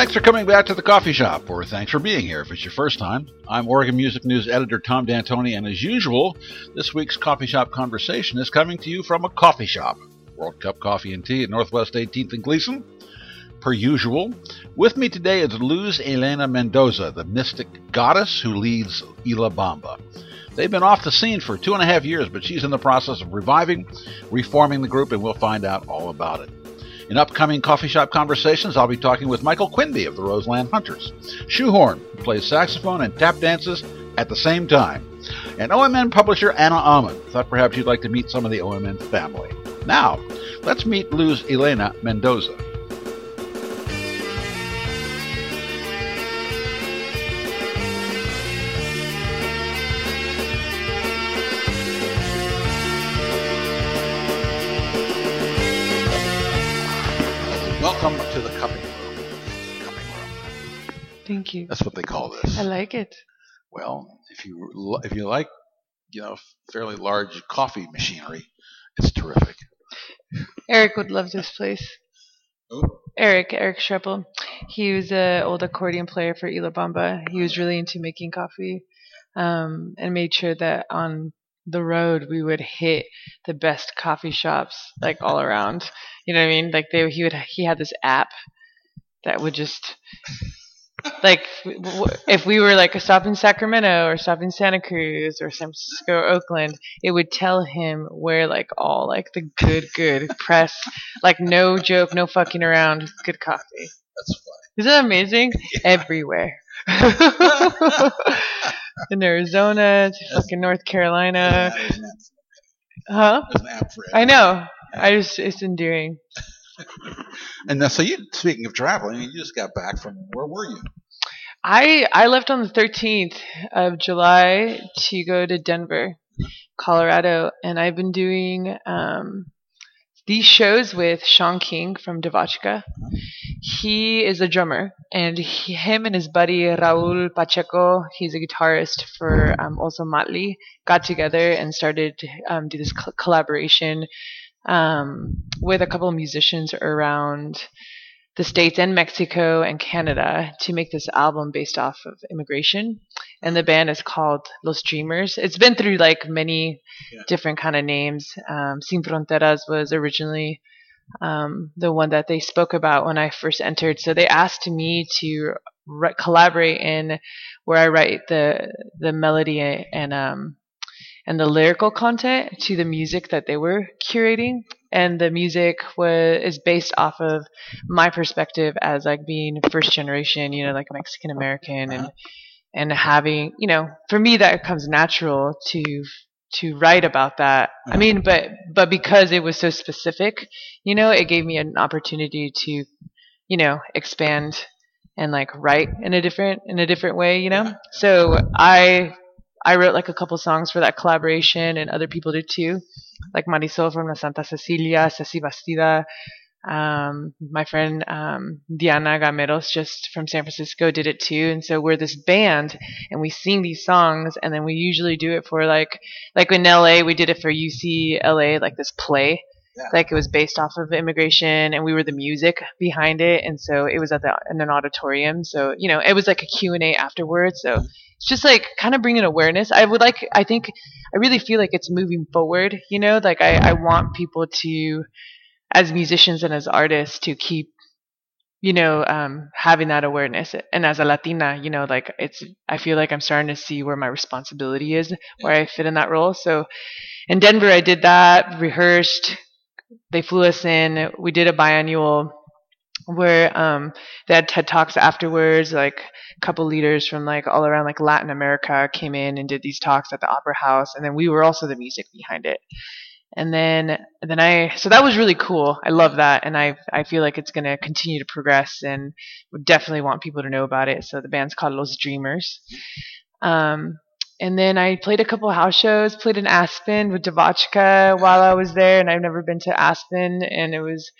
Thanks for coming back to the coffee shop, or thanks for being here if it's your first time. I'm Oregon Music News editor Tom D'Antoni, and as usual, this week's coffee shop conversation is coming to you from a coffee shop. World Cup Coffee and Tea at Northwest 18th and Glisan. Per usual, with me today is Luz Elena Mendoza, the mystic goddess who leads Y La Bamba. They've been off the scene for two and a half years, but she's in the process of reviving, reforming the group, and we'll find out all about it. In upcoming coffee shop conversations, I'll be talking with Michael Quinby of the Roseland Hunters, Shoehorn, who plays saxophone and tap dances at the same time, and OMN publisher Anna Ahman. Thought perhaps you'd like to meet some of the OMN family. Now, let's meet Luz Elena Mendoza. That's what they call this. I like it. Well, if you if you like, you know, fairly large coffee machinery, it's terrific. Eric would love this place. Oh, Eric, Eric Schreppel. He was an old accordion player for Y La Bamba. He was really into making coffee um, and made sure that on the road we would hit the best coffee shops like all around. You know what I mean? Like they he would he had this app that would just like if we were like a stop in Sacramento or stop in Santa Cruz or San Francisco or Oakland, it would tell him where like all like the good good press like no joke, no fucking around, good coffee. that's funny. Isn't that amazing? Everywhere. in Arizona to fucking North Carolina. Huh? an app for. I know. I just it's endearing. And now, so you, speaking of traveling, you just got back from where were you? I I left on the 13th of July to go to Denver, Colorado, and I've been doing um, these shows with Shawn King from DeVotchKa. He is a drummer, and he, him and his buddy Raul Pacheco, he's a guitarist for um, Ozomatli, got together and started um, do this co- collaboration um, with a couple of musicians around the states and Mexico and Canada to make this album based off of immigration. And the band is called Los Dreamers. It's been through like many Yeah. different kind of names. Um, Sin Fronteras was originally um, the one that they spoke about when I first entered. So they asked me to ri- collaborate in where I write the the melody and um, and the lyrical content to the music that they were curating. And the music was is based off of my perspective as like being first generation, you know, like a Mexican American and uh-huh. and having, you know, for me that comes natural to to write about that. I uh-huh. mean, but but because it was so specific, you know, it gave me an opportunity to, you know, expand and like write in a different in a different way, you know. So I I wrote like a couple songs for that collaboration, and other people did too, like Marisol from La Santa Cecilia, Ceci Bastida. Um, my friend um, Diana Gameros, just from San Francisco, did it too. And so we're this band, and we sing these songs, and then we usually do it for like, like in LA, we did it for UCLA, like this play. Yeah. Like it was based off of immigration, and we were the music behind it, and so it was at the in an auditorium. So you know, it was like a Q and A afterwards. So it's just like kind of bringing awareness. I would like, I think, I really feel like it's moving forward. You know, like I, I want people to, as musicians and as artists, to keep, you know, um, having that awareness. And as a Latina, you know, like it's, I feel like I'm starting to see where my responsibility is, where I fit in that role. So in Denver, I did that, rehearsed. They flew us in. We did a biannual where um, they had TED Talks afterwards. Like a couple leaders from like all around like Latin America came in and did these talks at the Opera House, and then we were also the music behind it. And then then I so that was really cool. I love that, and I I feel like it's gonna continue to progress, and would definitely want people to know about it. So the band's called Los Dreamers. Um, and then I played a couple house shows, played in Aspen with DeVotchKa while I was there, and I've never been to Aspen, and it was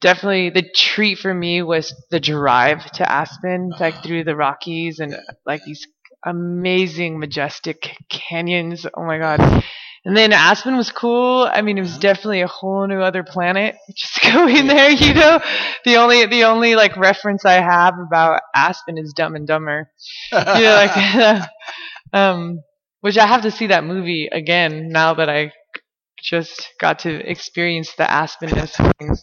definitely the treat for me was the drive to Aspen, like through the Rockies and like these amazing, majestic canyons. Oh my God. And then Aspen was cool. I mean, it was definitely a whole new other planet. Just going there, you know. The only the only like reference I have about Aspen is Dumb and Dumber. you know, like, um, which I have to see that movie again now that I just got to experience the Aspenness things.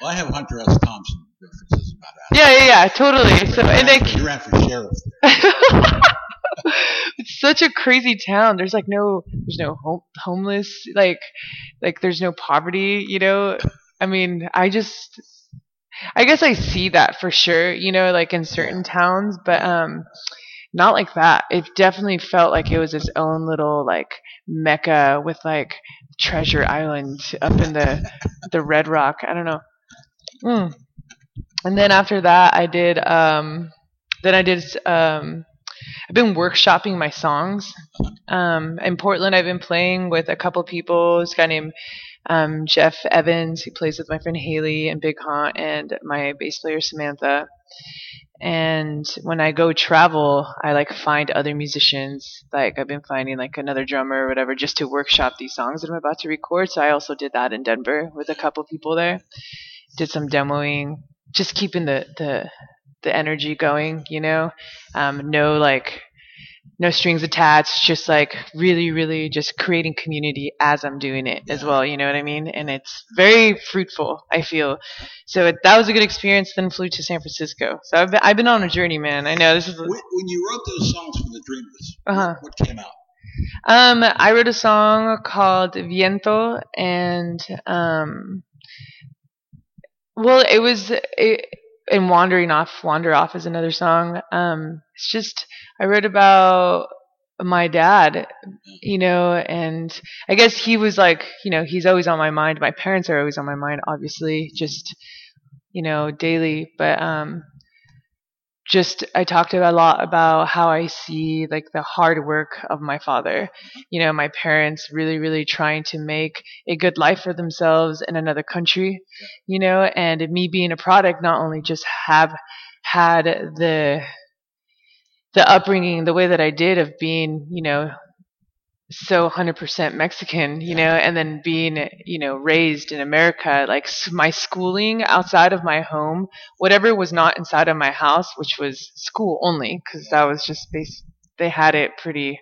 Well, I have Hunter S. Thompson references about Aspen. Yeah, yeah, yeah, totally. So and like he ran for sheriff. it's such a crazy town. There's like no, there's no home, homeless, like, like there's no poverty. You know, I mean, I just, I guess I see that for sure. You know, like in certain towns, but um, not like that. It definitely felt like it was its own little like mecca with like treasure island up in the the Red Rock. I don't know. Mm. And then after that, I did um, then I did um. I've been workshopping my songs. Um, in Portland, I've been playing with a couple people. This guy named um, Jeff Evans, who plays with my friend Haley and Big Haunt, and my bass player Samantha. And when I go travel, I like find other musicians. Like I've been finding like another drummer or whatever, just to workshop these songs that I'm about to record. So I also did that in Denver with a couple people there. Did some demoing, just keeping the the the energy going, you know. Um, no like no strings attached, just like really, really just creating community as I'm doing it as well. You know what I mean? And it's very fruitful. I feel so. It, that was a good experience. Then flew to San Francisco. So I've been, I've been on a journey, man. I know this is. When, when you wrote those songs for the Dreamers, Uh-huh. what, what came out? Um, I wrote a song called Viento, and um, well, it was it, and wandering off. Wander off is another song. Um, it's just I wrote about my dad, you know, and I guess he was like, you know, he's always on my mind. My parents are always on my mind, obviously, just you know, daily. But um, just I talked a lot about how I see like the hard work of my father. You know, my parents really, really trying to make a good life for themselves in another country. You know, and me being a product, not only just have had the the upbringing the way that I did of being, you know, so 100% Mexican, you know, and then being, you know, raised in America, like my schooling outside of my home, whatever was not inside of my house, which was school only, because that was just base. They had it pretty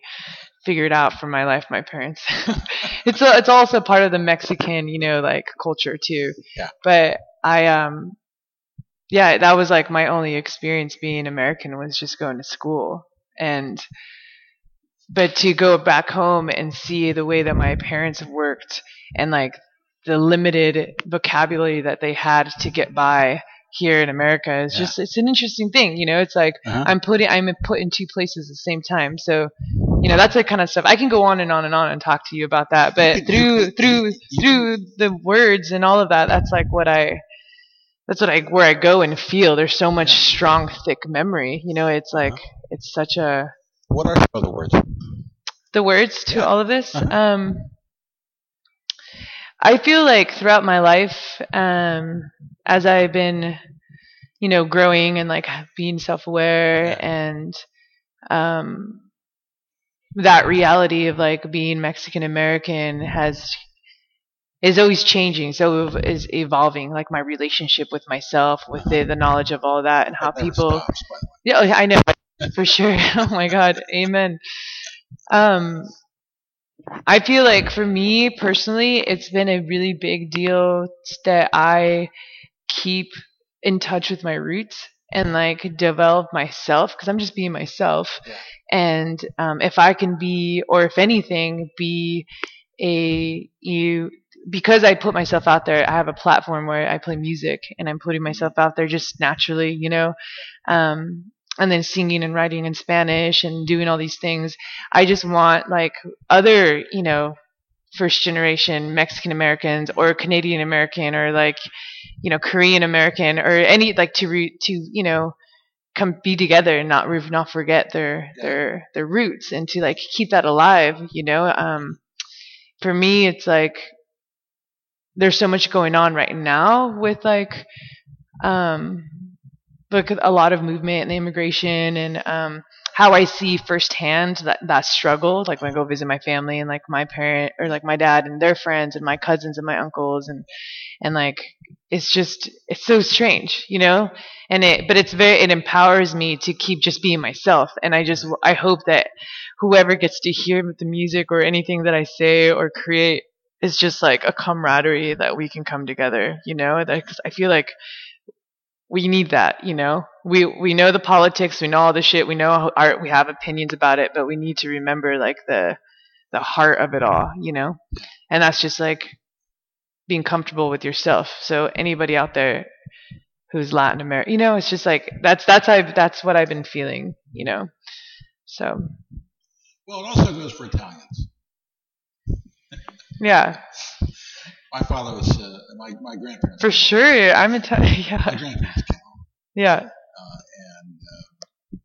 figured out for my life, my parents. it's a, it's also part of the Mexican, you know, like culture too. Yeah. But I um yeah, that was like my only experience being American was just going to school and but to go back home and see the way that my parents worked and like the limited vocabulary that they had to get by here in America is Yeah. just it's an interesting thing, you know. It's like Uh-huh. I'm putting I'm put in two places at the same time. So, you know, that's the kind of stuff. I can go on and on and on and talk to you about that, but through through through the words and all of that, that's like what I that's what I where I go and feel. There's so much strong, thick memory. You know, it's like it's such a What are some other words? the words to Yeah. all of this. Uh-huh. Um, I feel like throughout my life, um, as I've been, you know, growing and like being self-aware Yeah. and um, that reality of like being Mexican American has is always changing. So is evolving. Like my relationship with myself, with the, the knowledge of all that, and how That people. stops, way. Yeah, oh, I know for sure. oh my God, amen. Um, I feel like for me personally, it's been a really big deal that I keep in touch with my roots and like develop myself because I'm just being myself. Yeah. And um, if I can be, or if anything, be a you because I put myself out there, I have a platform where I play music and I'm putting myself out there just naturally, you know. Um, and then singing and writing in Spanish and doing all these things. I just want like other, you know, first generation Mexican Americans or Canadian American or like, you know, Korean American or any like to re- to you know come be together and not re- not forget their their their roots and to like keep that alive. You know, um, for me, it's like there's so much going on right now with like um like a lot of movement and immigration and um how I see firsthand that that struggle. Like when I go visit my family and like my parent or like my dad and their friends and my cousins and my uncles and and like it's just it's so strange, you know. And it but it's very it empowers me to keep just being myself. And I just I hope that whoever gets to hear the music or anything that I say or create is just like a camaraderie that we can come together, you know. That I feel like we need that, you know. We we know the politics, we know all the shit, we know art, we have opinions about it, but we need to remember like the the heart of it all, you know. And that's just like being comfortable with yourself. So anybody out there who's Latin American, you know, it's just like that's that's I that's what I've been feeling, you know. So. Well, it also goes for Italians. Yeah. My father was uh, my my grandparents. For sure, I'm Italian. Yeah. My grandparents came home. Yeah. Uh, and uh,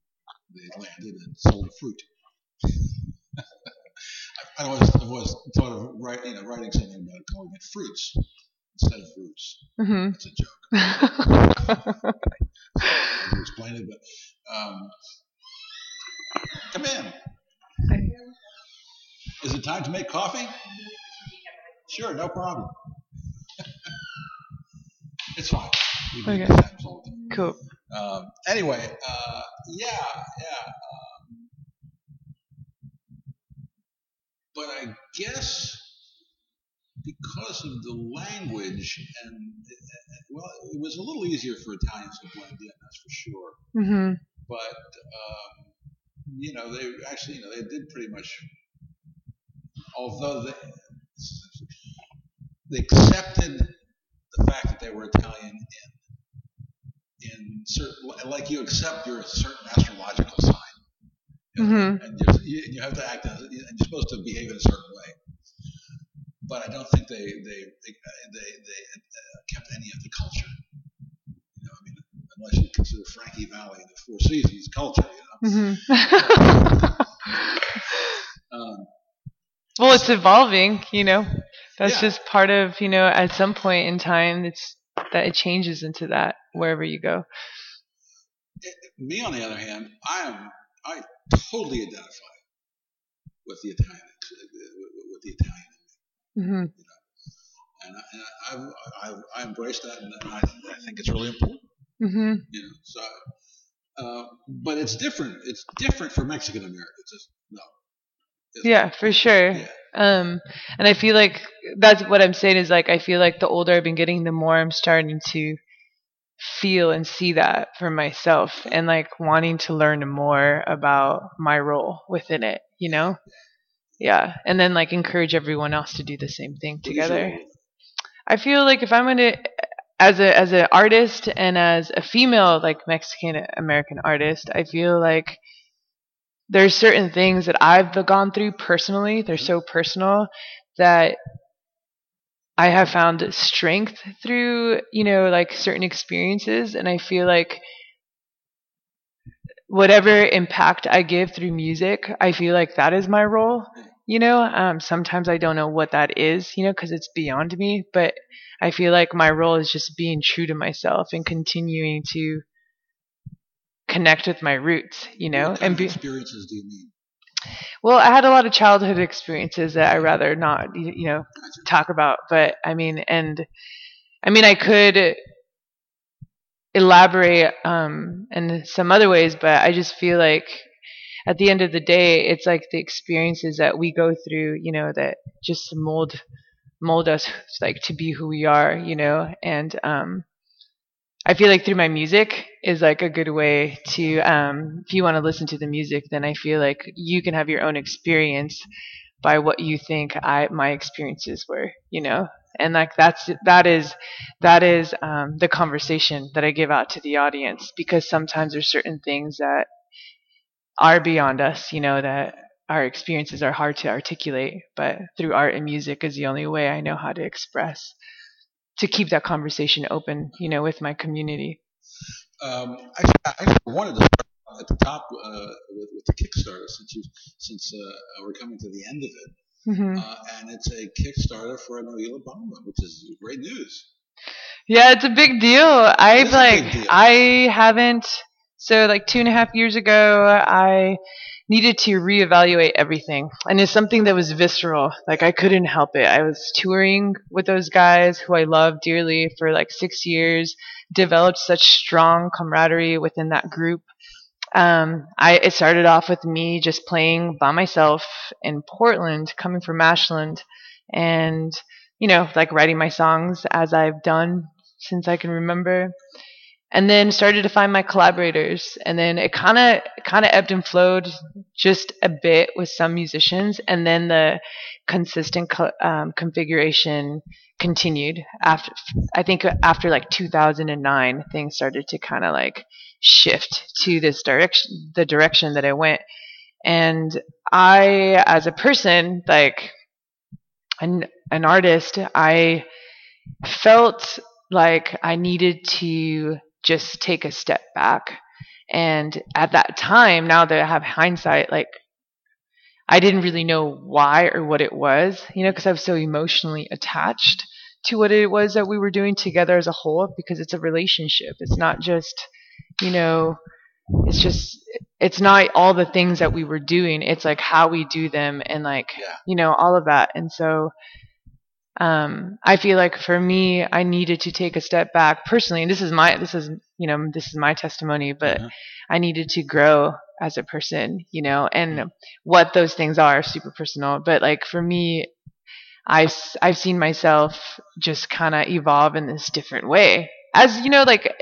they landed and sold fruit. I, I was I was thought of writing, you know, writing something about calling it fruits instead of roots. Mm-hmm. It's a joke. I explain it, but um, come in. Is it time to make coffee? Sure, no problem. it's fine. Okay. Cool. Um, anyway, uh, yeah, yeah. Um, but I guess because of the language and well, it was a little easier for Italians to blend in, that's for sure. Mm-hmm. But um, you know, they actually, you know, they did pretty much. Although they they accepted the fact that they were Italian in in certain, like you accept your certain astrological sign, mm-hmm. and you, you have to act as, and you're supposed to behave in a certain way. But I don't think they they they, they, they uh, kept any of the culture. You know, I mean, unless you consider Frankie Valli the Four Seasons culture, you know. Mm-hmm. um, well, it's evolving, you know. That's yeah. just part of, you know, at some point in time, it's that it changes into that wherever you go. It, me, on the other hand, I am I totally identify with the Italian with the Italian. Mm-hmm. You know? And, I, and I, I, I embrace that, and I, I think it's really important. Mm-hmm. You know, so. Uh, but it's different. It's different for Mexican Americans. It's, no. It's yeah, for sure. Yeah. Um, and I feel like that's what I'm saying is like I feel like the older I've been getting, the more I'm starting to feel and see that for myself, and like wanting to learn more about my role within it. You know, yeah, and then like encourage everyone else to do the same thing together. I feel like if I'm gonna as a as an artist and as a female like Mexican American artist, I feel like there's certain things that I've gone through personally, they're so personal that I have found strength through, you know, like certain experiences. And I feel like whatever impact I give through music, I feel like that is my role. You know, um, sometimes I don't know what that is, you know, because it's beyond me. But I feel like my role is just being true to myself and continuing to connect with my roots, you know. And be- experiences do you mean? Well, I had a lot of childhood experiences that I rather not, you know, talk about. But I mean, and I mean, I could elaborate um, in some other ways, but I just feel like at the end of the day, it's like the experiences that we go through, you know, that just mold mold us like to be who we are, you know, and um, I feel like through my music is like a good way to um, if you want to listen to the music, then I feel like you can have your own experience by what you think I my experiences were, you know, and like that's that is that is um, the conversation that I give out to the audience because sometimes there's certain things that are beyond us, you know, that our experiences are hard to articulate, but through art and music is the only way I know how to express to keep that conversation open, you know, with my community. Um, I, I wanted to start at the top uh, with, with, the Kickstarter since you, since uh, we're coming to the end of it, mm-hmm. uh, and it's a Kickstarter for Noela Bamba, which is great news. Yeah, it's a big deal. I've like deal. I haven't So like two and a half years ago, I needed to reevaluate everything. And it's something that was visceral. Like I couldn't help it. I was touring with those guys who I love dearly for like six years, developed such strong camaraderie within that group. Um, I, it started off with me just playing by myself in Portland, coming from Ashland and, you know, like writing my songs as I've done since I can remember and then started to find my collaborators. And then it kind of kind of ebbed and flowed just a bit with some musicians. And then the consistent co- um, configuration continued after i think after like 2009 things started to kind of like shift to this direction the direction that i went. And i as a person like an, an artist i felt like i needed to just take a step back. And at that time, now that I have hindsight, like I didn't really know why or what it was, you know, because I was so emotionally attached to what it was that we were doing together as a whole because it's a relationship. It's not just, you know, it's just it's not all the things that we were doing. It's like how we do them and like, yeah. you know, all of that. And so um, I feel like for me, I needed to take a step back personally, and this is my this is you know this is my testimony, but uh-huh. I needed to grow as a person, you know, and what those things are super personal. But like for me, I've I've seen myself just kind of evolve in this different way, as you know, like,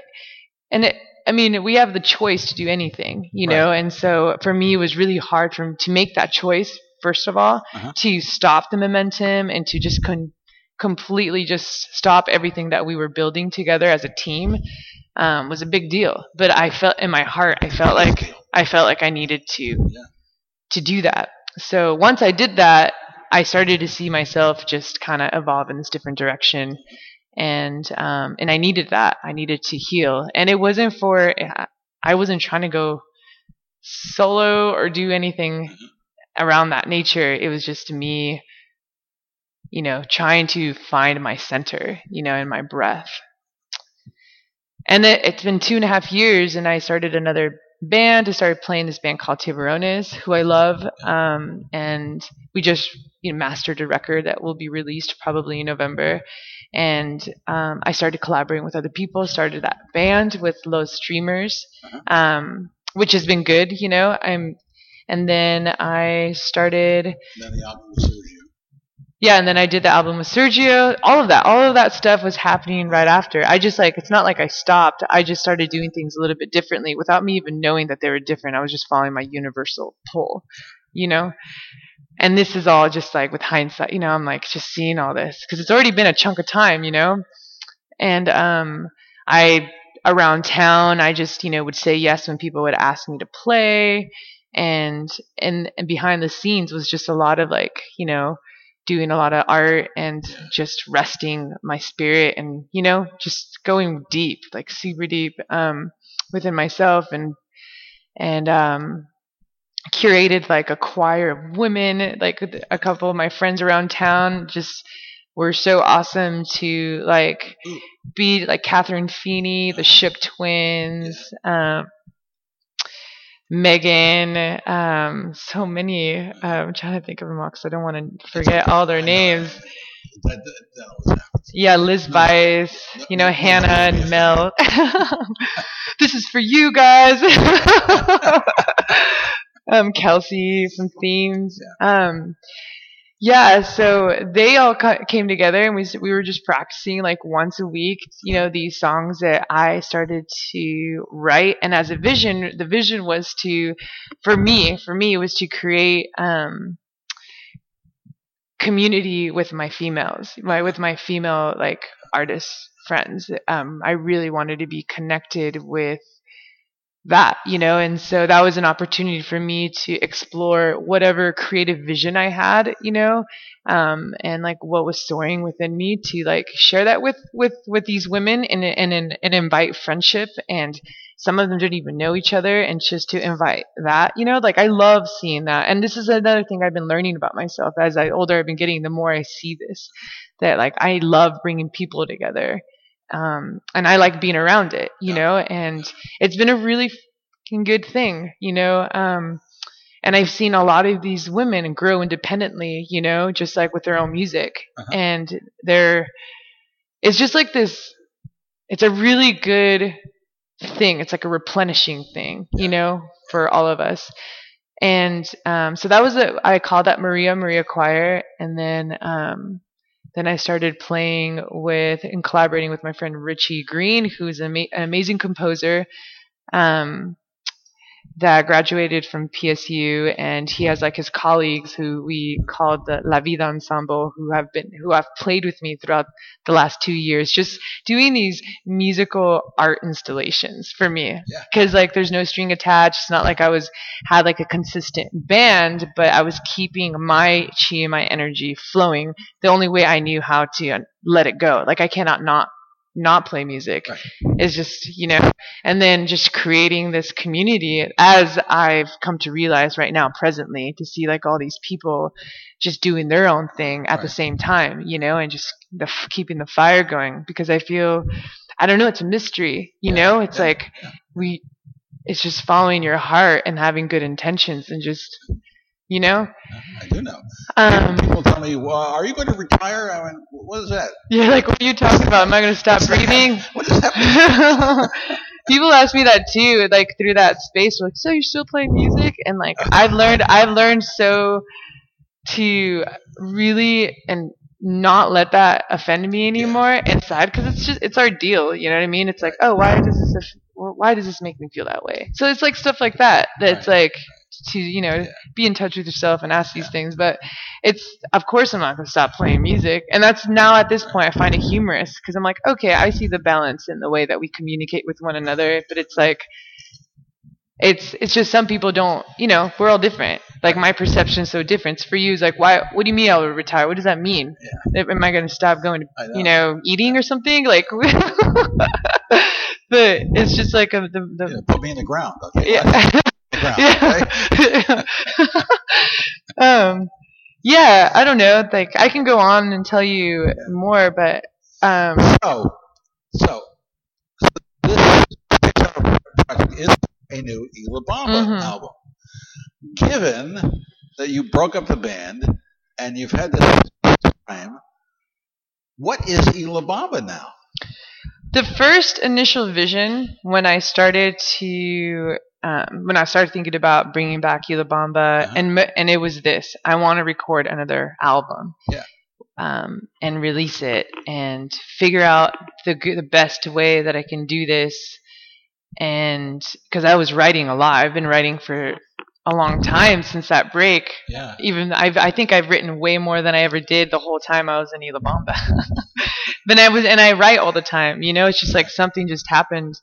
and it, I mean, we have the choice to do anything, you right. know, and so for me, it was really hard for to make that choice first of all, uh-huh. to stop the momentum and to just con- completely just stop everything that we were building together as a team um, was a big deal. But I felt in my heart, I felt like I felt like I needed to yeah. to do that. So once I did that, I started to see myself just kind of evolve in this different direction, and um, and I needed that. I needed to heal, and it wasn't for I wasn't trying to go solo or do anything mm-hmm. around that nature. It was just me you know, trying to find my center, you know, in my breath. And it, has been two and a half years, and I started another band. I started playing this band called Tiburones, who I love, um, and we just you know mastered a record that will be released probably in November. And um, I started collaborating with other people. Started that band with Los Dreamers, uh-huh. um, which has been good, you know. I'm, and then I started. Then the album yeah, and then I did the album with Sergio. All of that, all of that stuff was happening right after. I just like it's not like I stopped. I just started doing things a little bit differently without me even knowing that they were different. I was just following my universal pull, you know. And this is all just like with hindsight, you know. I'm like just seeing all this because it's already been a chunk of time, you know. And um, I around town, I just you know would say yes when people would ask me to play, and and and behind the scenes was just a lot of like you know doing a lot of art and just resting my spirit and you know just going deep like super deep um, within myself and and um, curated like a choir of women like a couple of my friends around town just were so awesome to like be like Catherine Feeney, the Ship Twins, um, Megan, um, so many. Uh, I'm trying to think of them all because I don't want to forget all their names. Yeah, Liz Weiss, you know, Hannah and Mel. this is for you guys. um, Kelsey from Themes. Um, yeah, so they all came together and we we were just practicing like once a week, you know, these songs that I started to write and as a vision, the vision was to for me, for me was to create um community with my females, my with my female like artist friends. Um I really wanted to be connected with that, you know, and so that was an opportunity for me to explore whatever creative vision I had, you know, um, and like what was soaring within me to like share that with with with these women and and and, invite friendship. And some of them didn't even know each other. And just to invite that you know? Like i love seeing that. And this is another thing i've been learning about myself. As i older i've been getting the more i see this that like i love bringing people together um, and I like being around it, you know, and it's been a really good thing, you know. Um, and I've seen a lot of these women grow independently, you know, just like with their own music, uh-huh. and they're it's just like this. It's a really good thing. It's like a replenishing thing, you know, for all of us. And um, so that was it. I called that Maria Maria Choir, and then um, then I started playing with and collaborating with my friend Richie Green, who's an, ama- amazing composer. Um, that graduated from PSU, and he has like his colleagues who we called the La Vida Ensemble, who have been who have played with me throughout the last two years, just doing these musical art installations for me. Because yeah. like there's no string attached. It's not like I was had like a consistent band, but I was keeping my chi and my energy flowing the only way I knew how to uh, let it go. Like I cannot not not play music right. is just you know and then just creating this community as i've come to realize right now presently to see like all these people just doing their own thing at right. the same time you know and just the, keeping the fire going because i feel i don't know it's a mystery you yeah. know it's yeah. like yeah. we it's just following your heart and having good intentions and just you know? I do know. Um, People tell me, well, "Are you going to retire?" I went, "What is that?" Yeah, like what are you talking about? Am I going to stop breathing? what is happening? People ask me that too, like through that space. Like, so you're still playing music? And like, I've learned, I've learned so to really and not let that offend me anymore yeah. inside because it's just it's our deal. You know what I mean? It's like, oh, why does this? Why does this make me feel that way? So it's like stuff like that. That's right. like to you know be in touch with yourself and ask these yeah. things but it's of course i'm not going to stop playing music. And that's now at this point i find it humorous because i'm like okay i see the balance in the way that we communicate with one another but it's like it's it's just some people don't you know we're all different. Like my perception is so different. For you is like why what do you mean i'll retire? What does that mean? Yeah. am i going to stop going to know. you know. eating or something? Like but it's just like a, the, the yeah, put me in the ground okay yeah yeah. um, yeah, I don't know. Like I can go on and tell you more, but um. So, so, so this project is a new Bamba mm-hmm. album. Given that you broke up the band and you've had this time, what is Bamba now? The first initial vision when I started to um, when I started thinking about bringing back Y La Bamba, uh-huh. and and it was this: I want to record another album, yeah, um, and release it, and figure out the the best way that I can do this, and because I was writing a lot, I've been writing for a long time since that break. Yeah. Even I've I think I've written way more than I ever did the whole time I was in Y La Bamba. but I was and I write all the time. You know, it's just like something just happened.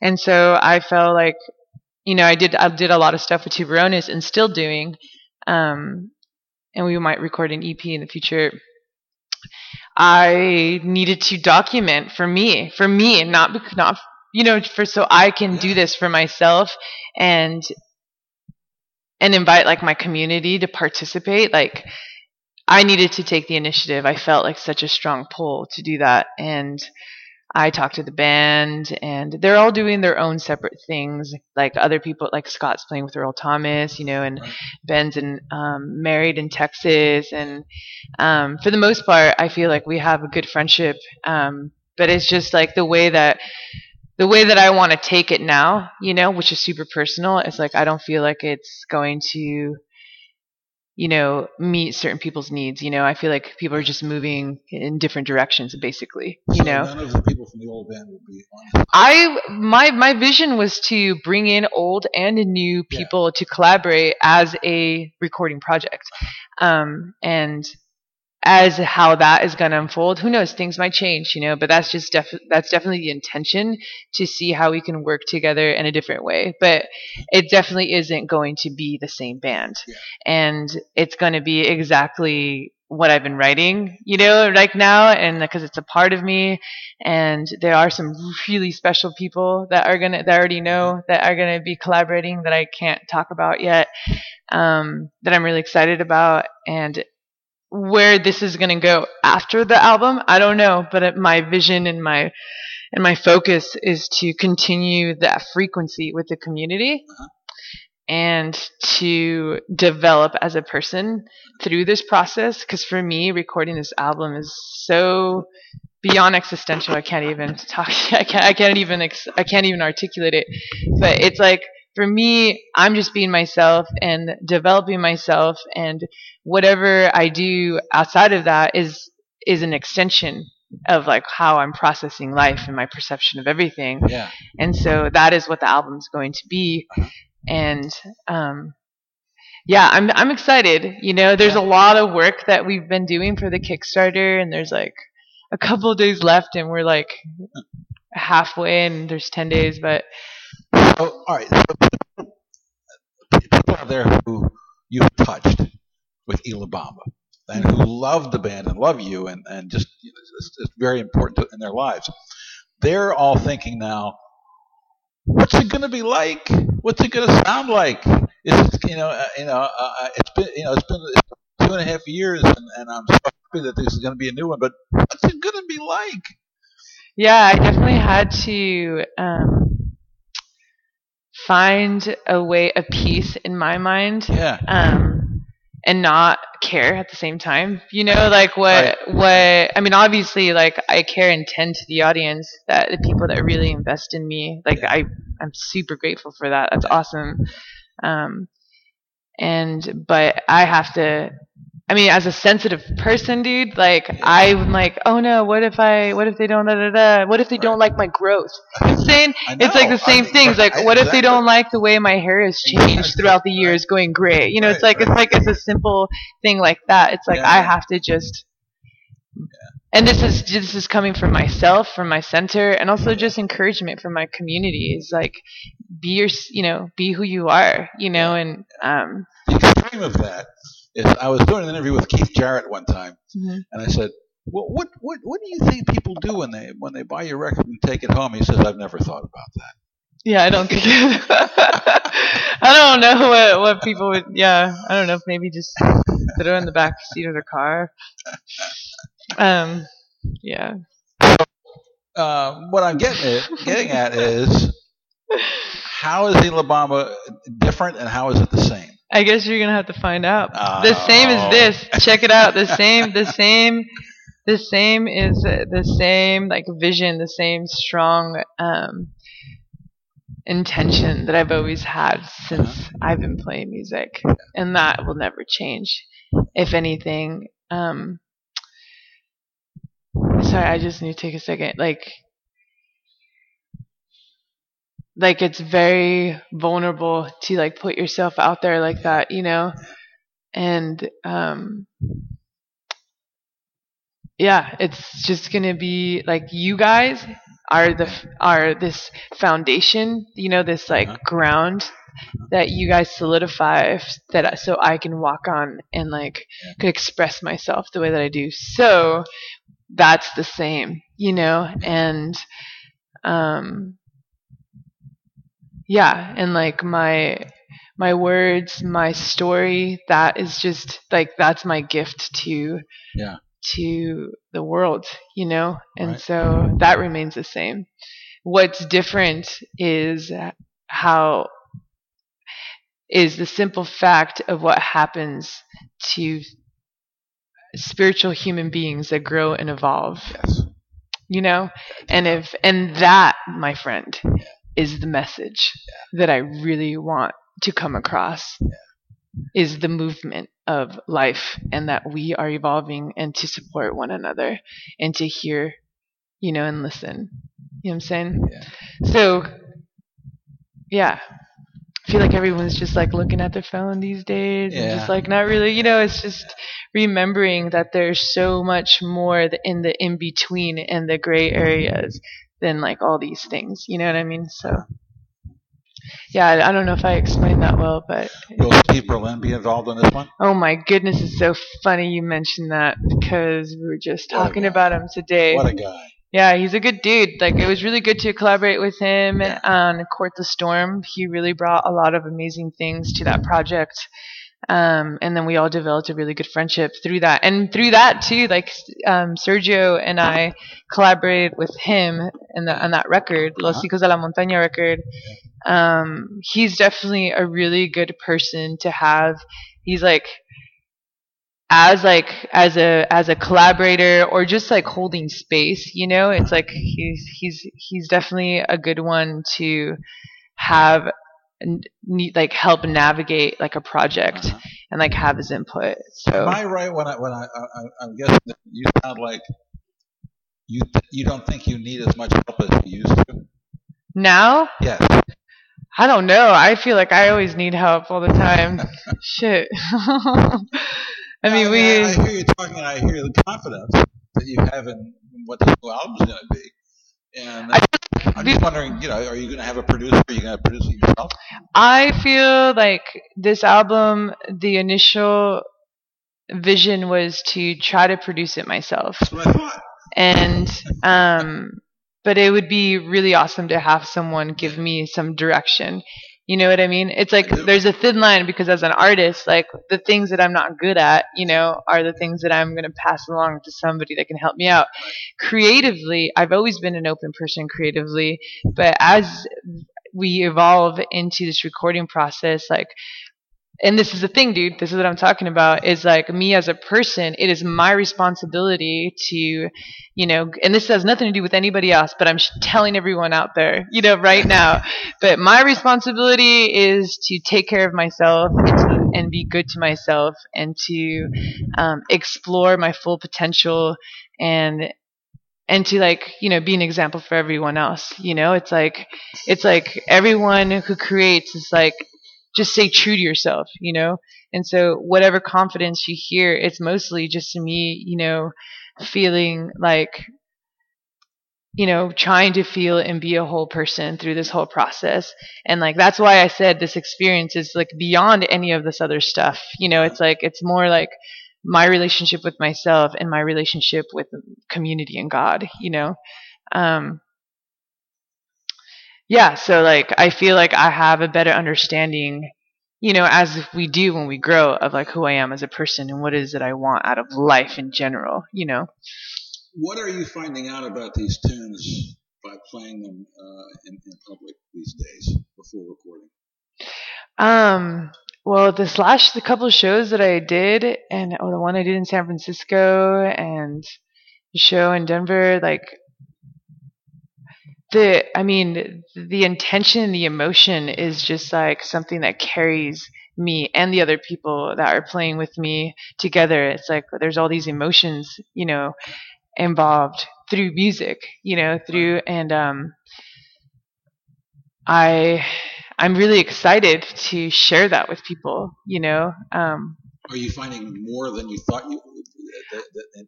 And so I felt like you know, I did I did a lot of stuff with Tiburones and still doing. Um, and we might record an EP in the future. I needed to document for me, for me, not not you know, for so I can do this for myself and and invite like my community to participate. Like I needed to take the initiative. I felt like such a strong pull to do that and I talked to the band, and they're all doing their own separate things. Like other people, like Scott's playing with Earl Thomas, you know, and right. Ben's and um, married in Texas, and um, for the most part, I feel like we have a good friendship. Um, but it's just like the way that the way that I want to take it now, you know, which is super personal. It's like I don't feel like it's going to you know, meet certain people's needs. You know, I feel like people are just moving in different directions, basically. You so know, none of the people from the old band would be on. I my my vision was to bring in old and new people yeah. to collaborate as a recording project, um, and as how that is going to unfold who knows things might change you know but that's just def- that's definitely the intention to see how we can work together in a different way but it definitely isn't going to be the same band yeah. and it's going to be exactly what I've been writing, you know, right now, and because it's a part of me, and there are some really special people that are gonna that I already know that are gonna be collaborating that I can't talk about yet, um, that I'm really excited about, and where this is going to go after the album, I don't know, but it, my vision and my and my focus is to continue that frequency with the community Uh-huh. and to develop as a person through this process because for me recording this album is so beyond existential i can't even talk i can't, I can't even ex- i can't even articulate it but it's like for me i'm just being myself and developing myself and whatever i do outside of that is is an extension of like how i'm processing life and my perception of everything. Yeah. and so that is what the album's going to be. And um yeah i'm i'm excited. You know there's a lot of work that we've been doing for the kickstarter and there's like a couple of days left and we're like halfway and there's 10 days but Oh, all right. So people out there who you've touched with Y La Bamba and who love the band and love you and, and just you know, it's, it's very important to, in their lives. They're all thinking now, what's it going to be like? What's it going to sound like? Is it, you know, uh, you know, uh, uh, it's been, you know, it's been two and a half years, and, and I'm so happy that this is going to be a new one. But what's it going to be like? yeah i definitely had to um find a way of peace in my mind Yeah, um, and not care at the same time. You know, like what what I mean. Obviously, like I care and tend to the audience that the people that really invest in me. Like I I'm super grateful for that. That's awesome. Um, and but I have to. I mean, as a sensitive person, dude, like I'm like, oh no, what if I, what if they don't, da, da, da, what if they don't like my growth? You know I'm saying it's like the same I- things. Like, right, what if they don't like the way my hair has changed Exactly, throughout the right. years, going gray? You know, it's Right, like it's like it's a simple thing like that. It's like Yeah. I have to just, and this is this is coming from myself, from my center, and also just encouragement from my community. Is like, be your, you know, be who you are, you know, and um, the extreme of that is I was doing an interview with Keith Jarrett one time, Mhm. and I said, "Well, what what what do you think people do when they when they buy your record and take it home?" He says, "I've never thought about that." yeah, I don't think, I don't know what what people would, yeah, I don't know if maybe just throw it in the back seat of their car. Um, yeah. Uh, what I'm getting at, getting at is how is Y La Bamba different and how is it the same? I guess you're gonna have to find out. the same Oh. as this. Check it out. The same. The same. The same is uh, the same like vision. The same strong um, intention that I've always had since I've been playing music, and that will never change. If anything, um, sorry, I just need to take a second. Like, like it's very vulnerable to like put yourself out there like that, you know? And um yeah, it's just going to be like you guys are the are this foundation, you know, this like Uh-huh. ground that you guys solidify that so I can walk on and like could express myself the way that I do. So that's the same, you know, and um yeah, and like my my words, my story, that is just like that's my gift to Yeah. to the world, you know? And Right. so that remains the same. What's different is how is the simple fact of what happens to spiritual human beings that grow and evolve Yes. you know and if and that my friend is the message that i really want to come across is the movement of life and that we are evolving and to support one another and to hear you know and listen. You know what i'm saying? Yeah. so yeah. I feel like everyone's just like looking at their phone these days and just like not really, you know, it's just remembering that there's so much more in the in between and the gray areas than like all these things. You know what I mean? So, yeah, I, I don't know if I explained that well, but Will Steve Berlin be involved in this one? oh my goodness, it's so funny you mentioned that because we were just What talking about him today. What a guy. Yeah, he's a good dude. Like it was really good to collaborate with him Yeah. on uh, Court the Storm. He really brought a lot of amazing things to that project. Um, and then we all developed a really good friendship through that. And through that too, like um, Sergio and I collaborated with him in the, on that record, Los Uh-huh. Hijos de la Montaña record. Um, he's definitely a really good person to have. He's like as like as a as a collaborator or just like holding space, you know, it's like he's he's he's definitely a good one to have n- need like help navigate like a project Uh-huh. and like have his input. So Am I right when I when I, I I'm guessing that you sound like you you don't think you need as much help as you used to? now Yes. I don't know. I feel like I always need help all the time. Shit. I mean, we. I hear you talking. I hear the confidence that you have in what this new album is going to be. And I I'm just wondering, you know, are you going to have a producer? Are you going to produce it yourself? I feel like this album, the initial vision was to try to produce it myself. That's what I thought. And, um, but it would be really awesome to have someone give me some direction. You know what I mean? It's like there's a thin line because as an artist, like the things that I'm not good at, you know, are the things that I'm going to pass along to somebody that can help me out. Creatively, I've always been an open person creatively, but as we evolve into this recording process, like, and this is the thing, dude, this is what I'm talking about, is like me as a person, it is my responsibility to, you know, and this has nothing to do with anybody else, but I'm sh- telling everyone out there, you know, right now, but my responsibility is to take care of myself and, to, and be good to myself and to um, explore my full potential and and to like you know be an example for everyone else you know? It's like it's like everyone who creates is like just stay true to yourself you know? And so whatever confidence you hear it's mostly just me you know feeling like you know trying to feel and be a whole person through this whole process. And like that's why i said this experience is like beyond any of this other stuff. You know it's like it's more like my relationship with myself and my relationship with community and god you know? Um yeah so like i feel like i have a better understanding you know as we do when we grow of like who i am as a person and what is it i want out of life in general you know What are you finding out about these tunes by playing them uh, in, in public these days before recording? Um, well, this last the couple of shows that I did, and oh, the one I did in San Francisco and the show in Denver, like the, I mean, the intention, the emotion is just like something that carries me and the other people that are playing with me together. It's like there's all these emotions, you know, involved through music, you know, through and um I I'm really excited to share that with people, you know. Um Are you finding more than you thought you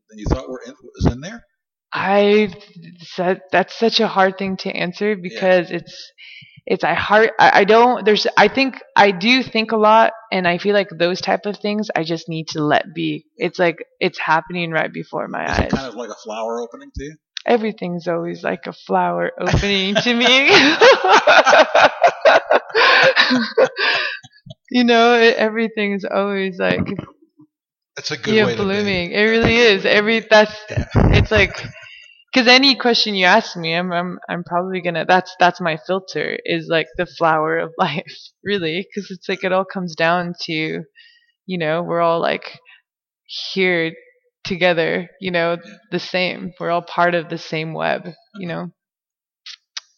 than you thought were in, was in there? I said that's such a hard thing to answer because it's it's I hard I, I don't there's I think I do think a lot and I feel like those type of things I just need to let be. It's like it's happening right before my Is eyes. kind of like a flower opening to you? Everything's always like a flower opening to me. you know, everything's always like That's a good to blooming. It really is. Every that's Yeah. it's like because any question you ask me, I'm I'm I'm probably gonna that's that's my filter is like the flower of life, really, because it's like it all comes down to, you know, we're all like here together, you know, the same. We're all part of the same web, you know.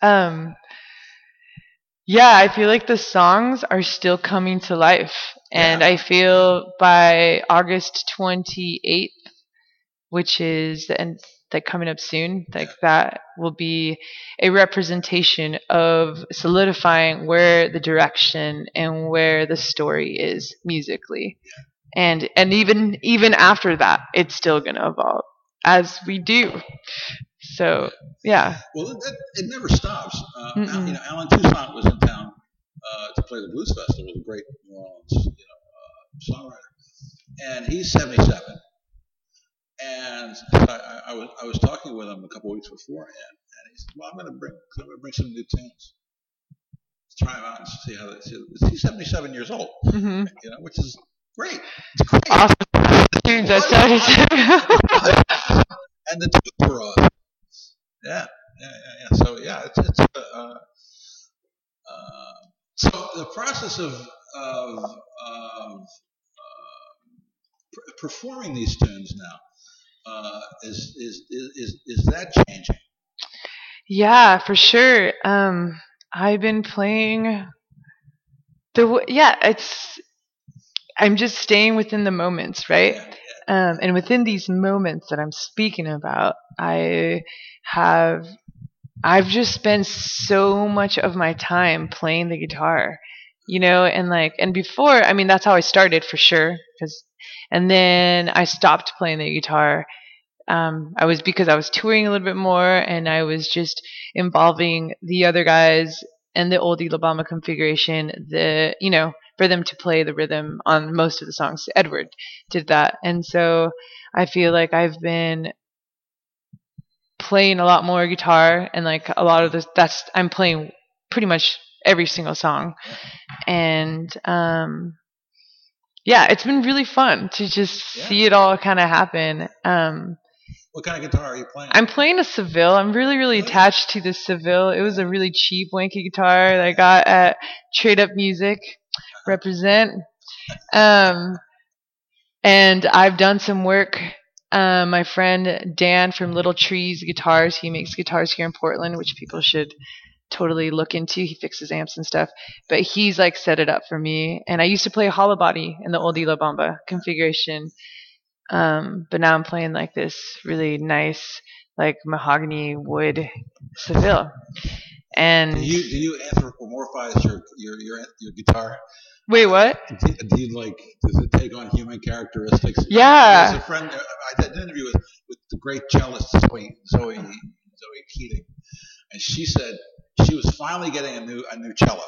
Um. Yeah, I feel like the songs are still coming to life, and Yeah. I feel by August 28th, which is and like coming up soon, like that will be a representation of solidifying where the direction and where the story is musically, and and even even after that, it's still gonna evolve as we do. So yeah, Well, it, it, it never stops. Uh, you know, Allen Toussaint was in uh, to play the Blues Festival, with a great New Orleans, you know, uh, songwriter, and he's 77. And I, I, was I was talking with him a couple weeks beforehand, and he said, "Well, I'm going to bring I'm going to bring some new tunes, try them out and see how they." See. He's 77 years old, hmm you know, which is Great. It's great. Awesome tunes I started to. and the tunes were awesome. Yeah, yeah, yeah, yeah. So yeah, it's it's. Uh, uh, so the process of of, of uh, performing these tunes now uh, is, is is is that changing? Yeah, for sure. Um, I've been playing the yeah. It's I'm just staying within the moments, right? Um, and within these moments that I'm speaking about, I have I've just spent so much of my time playing the guitar, you know, and like and before, I mean, that's how I started for sure, because and then I stopped playing the guitar. Um, I was because I was touring a little bit more, and I was just involving the other guys and the old La Bamba configuration. The you know for them to play the rhythm on most of the songs. Edward did that, and so I feel like I've been playing a lot more guitar and like a lot of this that's I'm playing pretty much every single song and um yeah it's been really fun to just Yeah. see it all kind of happen um What kind of guitar are you playing? I'm playing a Seville. I'm really, really attached to the Seville. It was a really cheap, wanky guitar that I got at Trade Up Music. Represent. Um, and I've done some work. Um, my friend Dan from Little Trees Guitars, he makes guitars here in Portland, which people should totally look into. He fixes amps and stuff, but he's like set it up for me. And I used to play hollow body in the old La Bamba configuration. Um, but now I'm playing like this really nice, like mahogany wood Seville. And do you do you anthropomorphize your your your, your guitar? Wait, what? Do, do you like does it take on human characteristics? Yeah. There's a friend I did an interview with with the great cellist Zoe Zoe Zoe Keating, and she said she was finally getting a new a new cello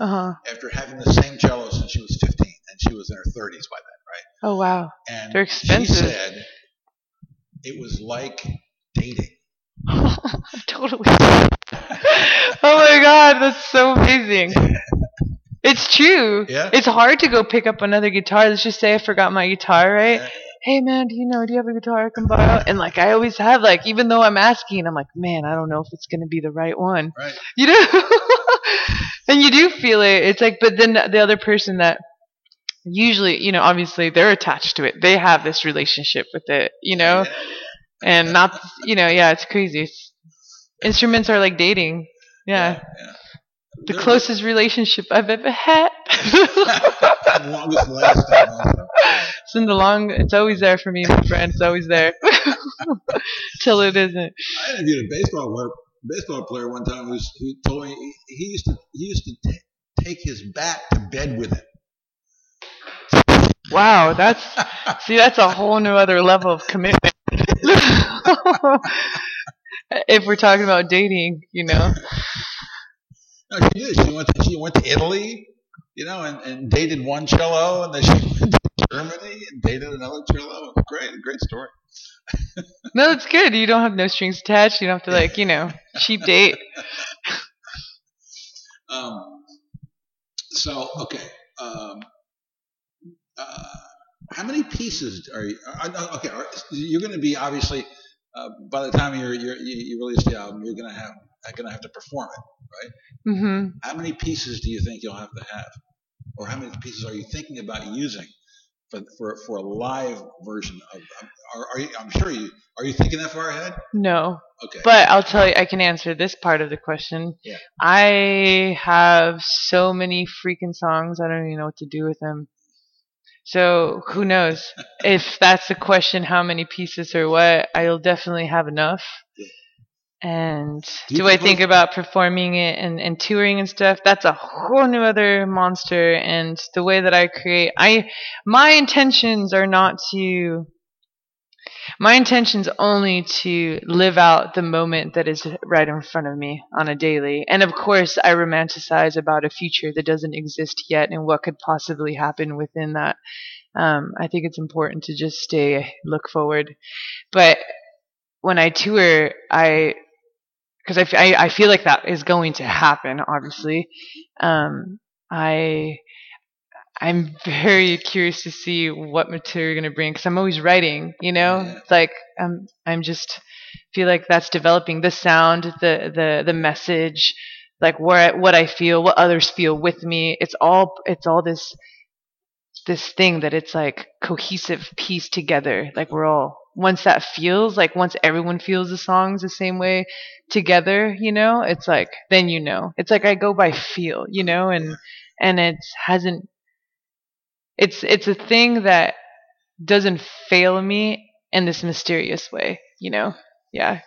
Uh huh. after having the same cello since she was 15, and she was in her 30s by then, right? Oh wow. And They're expensive. She said it was like dating. totally. oh my god, that's so amazing. It's true. Yeah. It's hard to go pick up another guitar. Let's just say I forgot my guitar, right? Yeah. Hey man, do you know? Do you have a guitar I can borrow? And like I always have, like even though I'm asking, I'm like, man, I don't know if it's gonna be the right one. Right. You know? and you do feel it. It's like, but then the other person that usually, you know, obviously they're attached to it. They have this relationship with it, you know, Yeah. and not, you know, yeah, it's crazy. It's, instruments are like dating. Yeah. yeah. The closest relationship I've ever had. longest lasting. also. it's in the long, it's always there for me, my friend. It's always there. Till it isn't. I interviewed a baseball player, baseball player one time who's, who told me he, he used to he used to t- take his bat to bed with him. Wow, that's see, that's a whole new other level of commitment. if we're talking about dating, you know. No, she did. She went to, she went to Italy, you know, and, and dated one cello, and then she went to Germany and dated another cello. Great, great story. No, it's good. You don't have no strings attached. You don't have to like, you know, cheap date. Um, so okay, um, uh, how many pieces are you? Uh, uh, okay, are, you're going to be obviously uh, by the time you're, you're, you you release the album, you're going to have going to have to perform it. Right? Mm-hmm. How many pieces do you think you'll have to have, or how many pieces are you thinking about using for for, for a live version of? Are, are you, I'm sure you are you thinking that far ahead? No, Okay. but I'll tell you, I can answer this part of the question. Yeah. I have so many freaking songs. I don't even know what to do with them. So who knows? if that's the question, how many pieces or what, I'll definitely have enough. Yeah. And Do do, I think about performing it and, and touring and stuff? That's a whole new other monster. And the way that I create, I my intentions are not to. My intention's only to live out the moment that is right in front of me on a daily. And of course, I romanticize about a future that doesn't exist yet and what could possibly happen within that. Um, I think it's important to just stay, look forward. But when I tour, I, because I, f- I, I feel like that is going to happen, obviously. Um, I, I'm very curious to see what material you're gonna bring because I'm always writing. You know, Yeah. Like I'm I'm just feel like that's developing the sound, the the the message, like where what I feel, what others feel with me. It's all it's all this this thing that it's like cohesive piece together. Like we're all once that feels like once everyone feels the songs the same way together, you know, it's like then you know. It's like I go by feel, you know, and and it hasn't it's it's a thing that doesn't fail me in this mysterious way, you know? Yeah.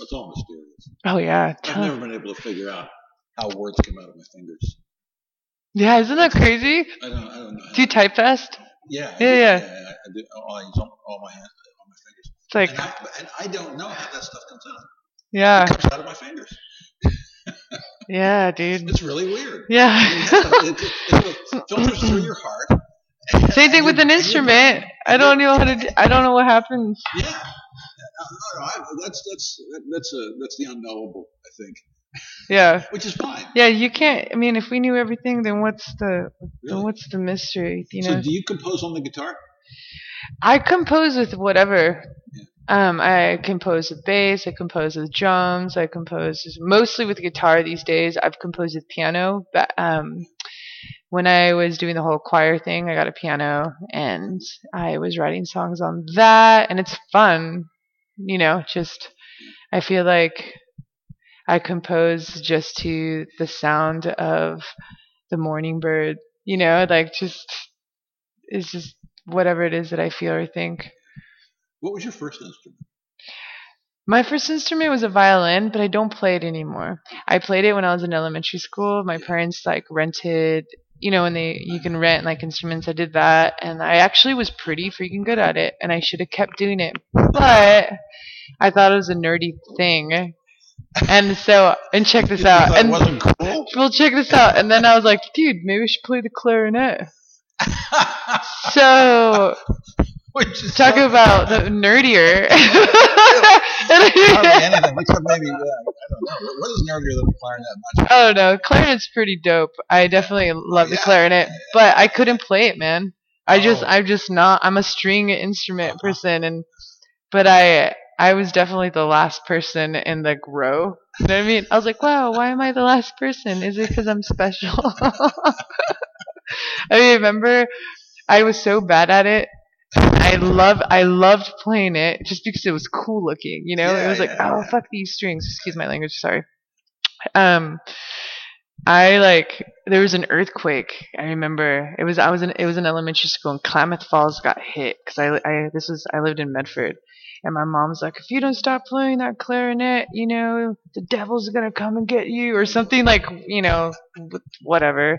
It's all mysterious. Oh yeah. I've never been able to figure out how words come out of my fingers. Yeah, isn't that crazy? I don't. I don't know. Do you type fast? Yeah. I Yeah, do- yeah. I, I do. All, I use all, all my hands, all my fingers. It's like and, I, and I don't know how that stuff comes out. yeah. It comes out of my fingers. Yeah, dude. It's really weird. Yeah. it, it, it, it filters through your heart. Same thing with an instrument. I don't know how to. Do, I don't know what happens. Yeah. No, no, I, that's that's that's a that's the unknowable. I think, Yeah. which is fine. Yeah, you can't. I mean, if we knew everything, then what's the then what's the mystery? You So, know, do you compose on the guitar? I compose with whatever. Um, I compose with bass. I compose with drums. I compose mostly with guitar these days. I've composed with piano, but um, when I was doing the whole choir thing, I got a piano and I was writing songs on that, and it's fun. You know, just I feel like I compose just to the sound of the morning bird. You know, like just it's just whatever it is that I feel or think. What was your first instrument? My first instrument was a violin, but I don't play it anymore. I played it when I was in elementary school. My parents like rented, you know, when they you can rent like instruments. I did that, and I actually was pretty freaking good at it, and I should have kept doing it, but I thought it was a nerdy thing. And so, and check this out. And wasn't cool. well, check this out. And then I was like, dude, maybe I should play the clarinet. So Which is talk so- about the nerdier. Hardly anything except maybe yeah, I don't know. What- What is nerdier than the clarinet? I'm I don't know. Clarinet's pretty dope. I definitely love the yeah. clarinet, but I couldn't play it, man. I just, Oh. I'm just not. I'm a string instrument Uh-huh. person, and but I, I was definitely the last person in the row. You know what I mean? I was like, wow, why am I the last person? Is it because I'm special? I remember I was so bad at it. I love, I loved playing it just because it was cool looking. You know, it Yeah, was like, yeah, oh yeah. fuck these strings. Excuse my language. Sorry. Um, I like there was an earthquake. I remember it was I was in it was in elementary school and Klamath Falls got hit because I I this was I lived in Medford. And my mom's like, if you don't stop playing that clarinet, you know, the devil's gonna come and get you, or something like, you know, wh- whatever.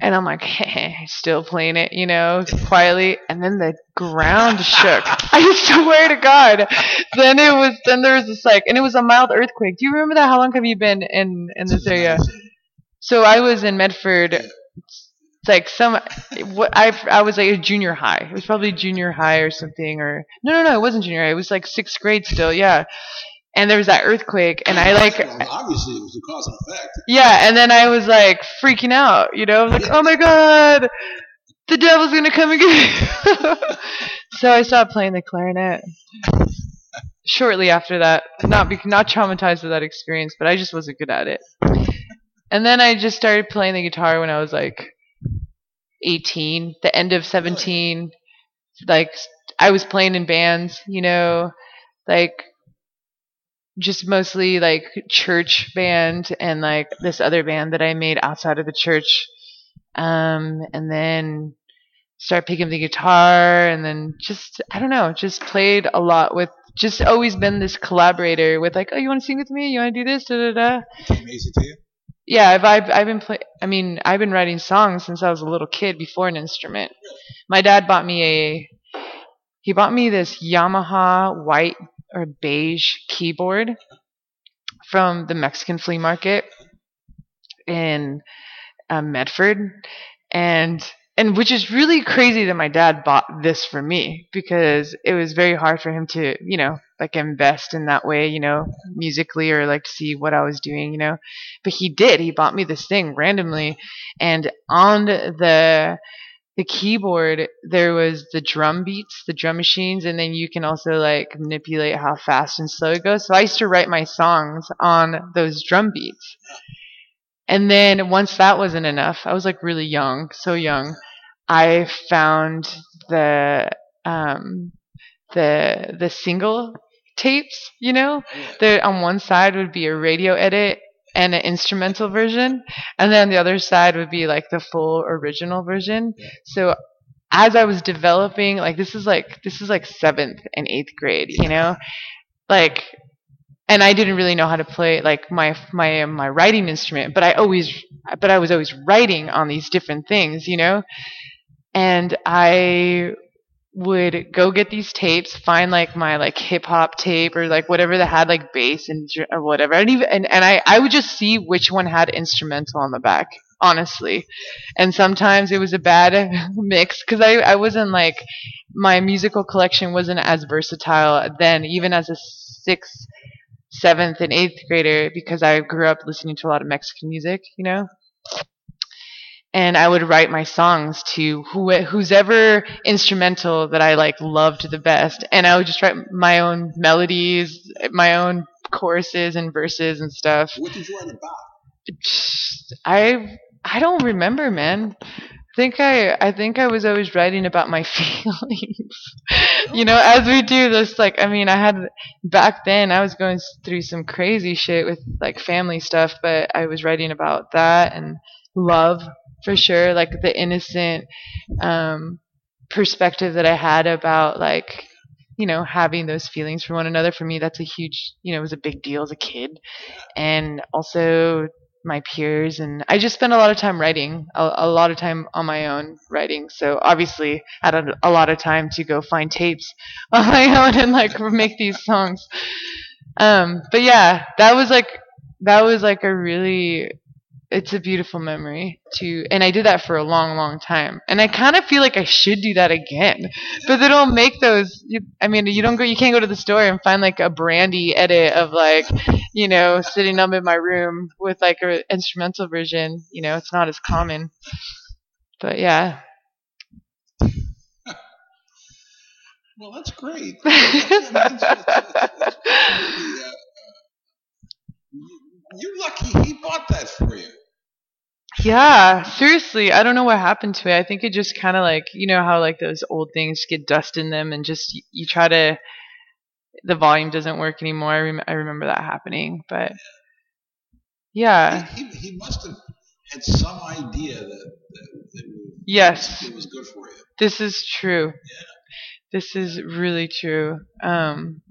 And I'm like, still playing it, you know, quietly. And then the ground shook. I swear to God. Then it was, then there was this like, and it was a mild earthquake. Do you remember that? How long have you been in in this area? So I was in Medford. It's like some, what I I was like a junior high. It was probably junior high or something, or no, no, no, it wasn't junior high. It was like sixth grade still, yeah. And there was that earthquake, and I like, obviously, it was a cause and effect. yeah, and then I was like freaking out, you know, like, oh my god, the devil's gonna come and get me. so I stopped playing the clarinet shortly after that. Not be- not traumatized with that experience, but I just wasn't good at it. And then I just started playing the guitar when I was like 18, the end of 17. Like I was playing in bands, you know, like just mostly like church band and like this other band that I made outside of the church. Um, and then start picking up the guitar and then just, I don't know, just played a lot with, just always been this collaborator with like, oh, you want to sing with me? You want to do this? Da, da, da. Came easy to you. Yeah, I've, I've, I've been play. I mean, I've been writing songs since I was a little kid before an instrument. My dad bought me a. He bought me this Yamaha white or beige keyboard from the Mexican flea market in um, Medford, and and which is really crazy that my dad bought this for me because it was very hard for him to, you know, like invest in that way, you know, musically or like to see what I was doing, you know. But he did. He bought me this thing randomly and on the the keyboard there was the drum beats, the drum machines, and then you can also like manipulate how fast and slow it goes. So I used to write my songs on those drum beats. And then once that wasn't enough, I was like really young, so young. I found the um, the the single tapes. You know, there on one side would be a radio edit and an instrumental version, and then the other side would be like the full original version. So as I was developing, like this is like this is like seventh and eighth grade. You know, like and I didn't really know how to play like my my my writing instrument, but I always but I was always writing on these different things, you know. And I would go get these tapes, find like my like hip hop tape or like whatever that had like bass and or whatever. And even and, and I I would just see which one had instrumental on the back, honestly. And sometimes it was a bad mix because I I wasn't like my musical collection wasn't as versatile then, even as a sixth seventh and eighth grader because I grew up listening to a lot of Mexican music, you know. And I would write my songs to who, who's ever instrumental that I like loved the best, and I would just write my own melodies, my own choruses and verses and stuff. What did you write about? I I don't remember, man think I I think I was always writing about my feelings. you know, as we do this like I mean, I had back then I was going through some crazy shit with like family stuff, but I was writing about that and love for sure, like the innocent um perspective that I had about like you know having those feelings for one another for me that's a huge you know it was a big deal as a kid and also my peers and I just spent a lot of time writing, a, a lot of time on my own writing. So obviously I had a, a, lot of time to go find tapes on my own and like make these songs. Um, but yeah, that was like that was like a really it's a beautiful memory to and I did that for a long long time. And I kind of feel like I should do that again. But they don't make those you, I mean you don't go you can't go to the store and find like a Brandy edit of like you know sitting up in my room with like an instrumental version you know it's not as common. But yeah. Well that's great. You're lucky he bought that for you yeah, seriously, I don't know what happened to it. I think it just kind of like you know how like those old things get dust in them, and just you, you try to the volume doesn't work anymore. I, rem- I remember that happening, but yeah, he, he, he must have had some idea that, that, that yes, it was good for you. This is true. Yeah. This is really true. Um,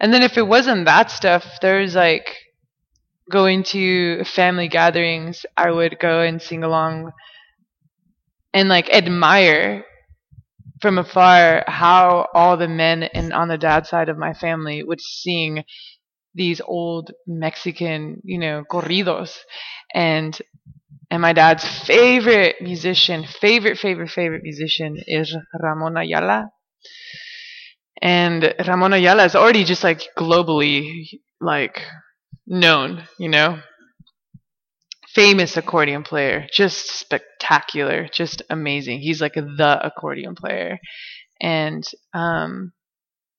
and then if it wasn't that stuff, there's like going to family gatherings, I would go and sing along and like admire from afar how all the men and on the dad side of my family would sing these old Mexican, you know, corridos and and my dad's favorite musician, favorite, favorite, favorite musician is Ramon Ayala. And Ramon Ayala is already just like globally like known, you know. Famous accordion player, just spectacular, just amazing. He's like the accordion player. And um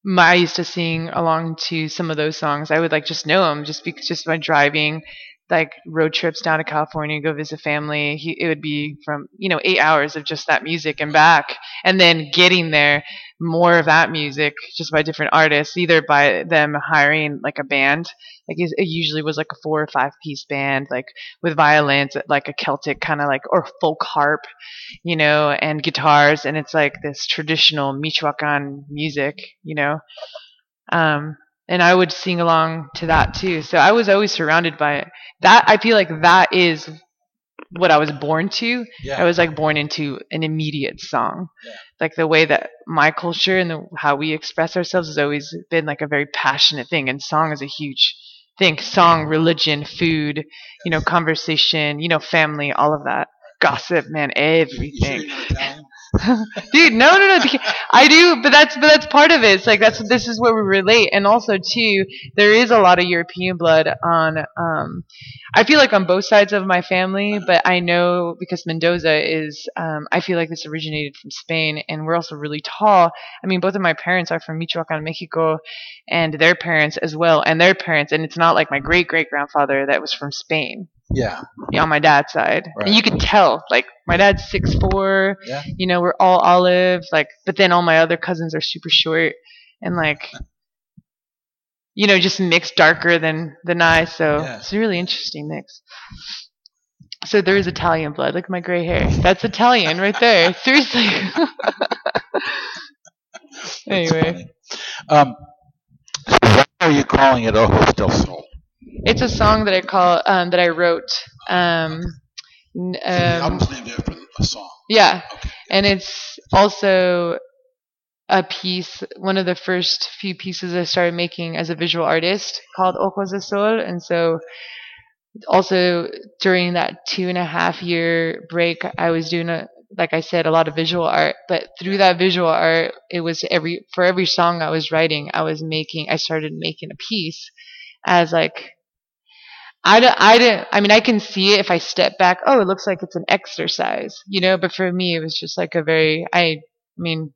my, I used to sing along to some of those songs. I would like just know them just because just by driving like road trips down to California, go visit family. He, it would be from, you know, eight hours of just that music and back. And then getting there, more of that music just by different artists, either by them hiring like a band. Like it usually was like a four or five piece band, like with violins, like a Celtic kind of like, or folk harp, you know, and guitars. And it's like this traditional Michoacan music, you know. Um, and I would sing along to that too. So I was always surrounded by it. That I feel like that is what I was born to. Yeah. I was like born into an immediate song. Yeah. Like the way that my culture and the, how we express ourselves has always been like a very passionate thing, and song is a huge thing. Song, religion, food, you know, conversation, you know, family, all of that. gossip, man, everything. Dude, no, no, no. I do, but that's but that's part of it. It's like that's this is where we relate, and also too, there is a lot of European blood on. Um, I feel like on both sides of my family, but I know because Mendoza is. Um, I feel like this originated from Spain, and we're also really tall. I mean, both of my parents are from Michoacan, Mexico, and their parents as well, and their parents, and it's not like my great great grandfather that was from Spain Yeah. yeah, on my dad's side. Right. And you could tell, like, my dad's six four. Yeah. You know, we're all olive, like, but then all my other cousins are super short and like, you know, just mixed darker than than I. So Yeah. it's a really interesting mix. So there is Italian blood. Look at my gray hair. That's Italian right there. Seriously. Anyway. Um, so why are you calling it Ojos del Sol? It's a song that I call um, that I wrote. Um, n- the um, album's named after a song. Yeah, Okay. and it's also a piece, one of the first few pieces I started making as a visual artist called Ojos de Sol, and so also during that two and a half year break, I was doing a like I said, a lot of visual art. But through that visual art, it was every for every song I was writing, I was making, I started making a piece as like I don't, I didn't, I mean, I can see it if I step back. Oh, it looks like it's an exercise, you know, but for me, it was just like a very, I, I mean,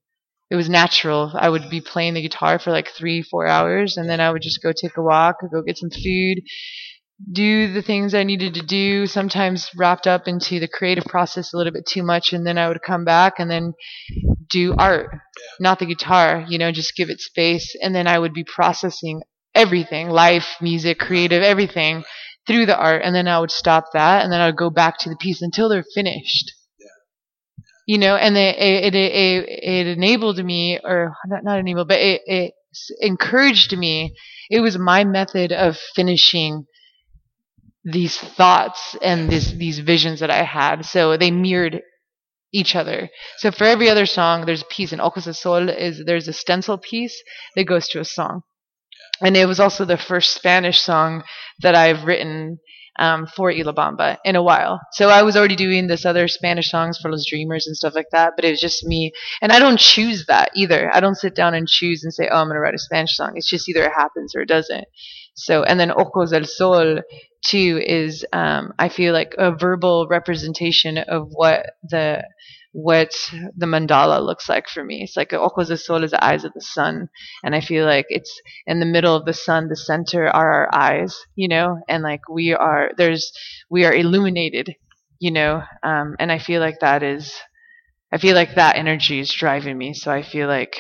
it was natural. I would be playing the guitar for like three, four hours, and then I would just go take a walk or go get some food, do the things I needed to do, sometimes wrapped up into the creative process a little bit too much, and then I would come back and then do art, not the guitar, you know, just give it space, and then I would be processing everything, life, music, creative, everything through the art, and then I would stop that, and then I would go back to the piece until they're finished. You know, and it it, it it enabled me, or not not enabled, but it it encouraged me. It was my method of finishing these thoughts and this these visions that I had. So they mirrored each other. So for every other song, there's a piece. And Ojos de Sol is there's a stencil piece that goes to a song. And it was also the first Spanish song that I've written um, for Y La Bamba in a while. So I was already doing this other Spanish songs for Los Dreamers and stuff like that, but it was just me. And I don't choose that either. I don't sit down and choose and say, oh, I'm going to write a Spanish song. It's just either it happens or it doesn't. So, and then Ojos del Sol too is, um, I feel like a verbal representation of what the what the mandala looks like for me. It's like ojos de sol is the eyes of the sun, and I feel like it's in the middle of the sun. The center are our eyes, you know, and like we are there's we are illuminated, you know, um, and I feel like that is, I feel like that energy is driving me. So I feel like,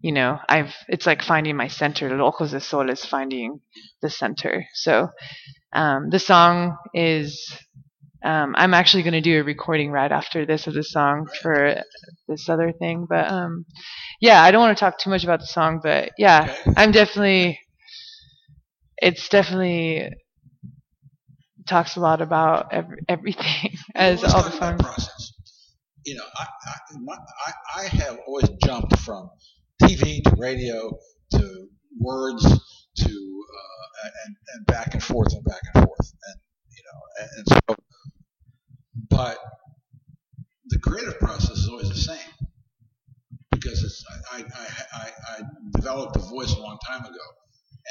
you know, I've it's like finding my center. Ojos de sol is finding the center. So um, the song is um, I'm actually going to do a recording right after this of the song for this other thing. But um, yeah, I don't want to talk too much about the song, but yeah, Okay. I'm definitely. It's definitely talks a lot about every, everything as Let's all the songs. process. You know, I, I, my, I, I have always jumped from TV to radio to words to uh, and, and back and forth and back and forth and you know and so but the creative process is always the same because it's I, I, I, I, developed a voice a long time ago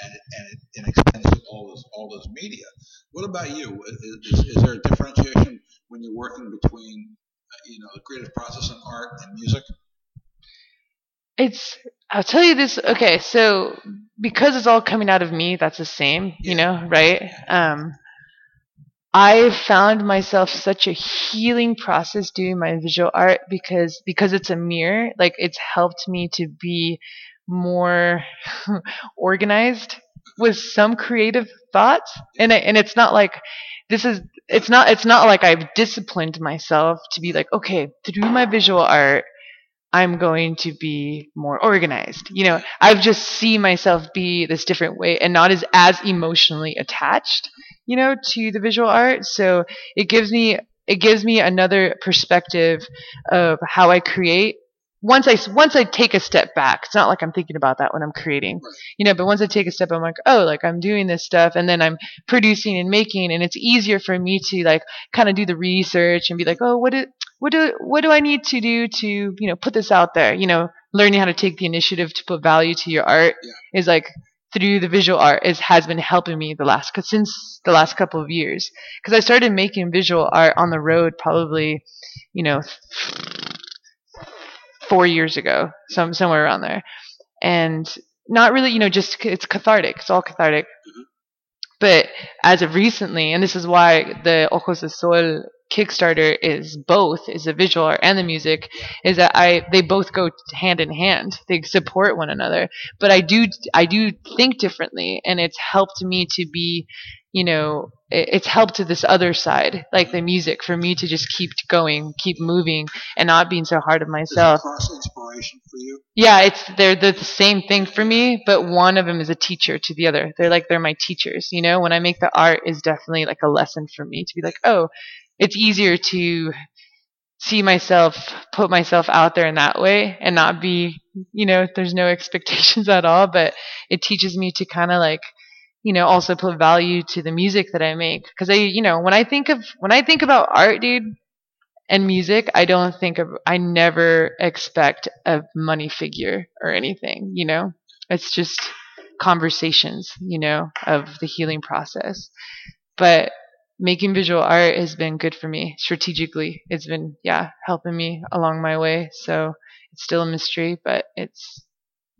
and it, and it, it extends to all those all those media. What about you? Is, is, there a differentiation when you're working between uh, you know the creative process and art and music? It's I'll tell you this. Okay, so because it's all coming out of me, that's the same, you know, right? Um, I found myself such a healing process doing my visual art because because it's a mirror. Like it's helped me to be more organized with some creative thoughts, and I, and it's not like this is it's not it's not like I've disciplined myself to be like okay through my visual art I'm going to be more organized. You know, I've just see myself be this different way and not as as emotionally attached, you know, to the visual art. So it gives me it gives me another perspective of how I create once I once I take a step back, it's not like I'm thinking about that when I'm creating, you know. But once I take a step, I'm like, oh, like I'm doing this stuff, and then I'm producing and making, and it's easier for me to like kind of do the research and be like, oh, what do what do what do I need to do to you know put this out there? You know, learning how to take the initiative to put value to your art Yeah. is like through the visual art is has been helping me the last cause since the last couple of years. Because I started making visual art on the road probably you know four years ago some somewhere around there. And not really you know just it's cathartic it's all cathartic. Mm-hmm. But as of recently and this is why the ojos de sol kickstarter is both is the visual art and the music is that i they both go hand in hand they support one another but I do I do think differently, and it's helped me to be, you know, it's helped to this other side, like the music, for me to just keep going, keep moving, and not being so hard on myself. cross inspiration for you? Yeah, it's they're the same thing for me, but one of them is a teacher to the other. They're like they're my teachers. You know, when I make the art is definitely like a lesson for me to be like, oh, it's easier to see myself, put myself out there in that way, and not be, you know, there's no expectations at all. But it teaches me to kind of like, you know, also put value to the music that I make because I, you know, when I think of when I think about art, dude. And music, I don't think of, I never expect a money figure or anything, you know? It's just conversations, you know, of the healing process. But making visual art has been good for me strategically. It's been, yeah, helping me along my way. So it's still a mystery, but it's,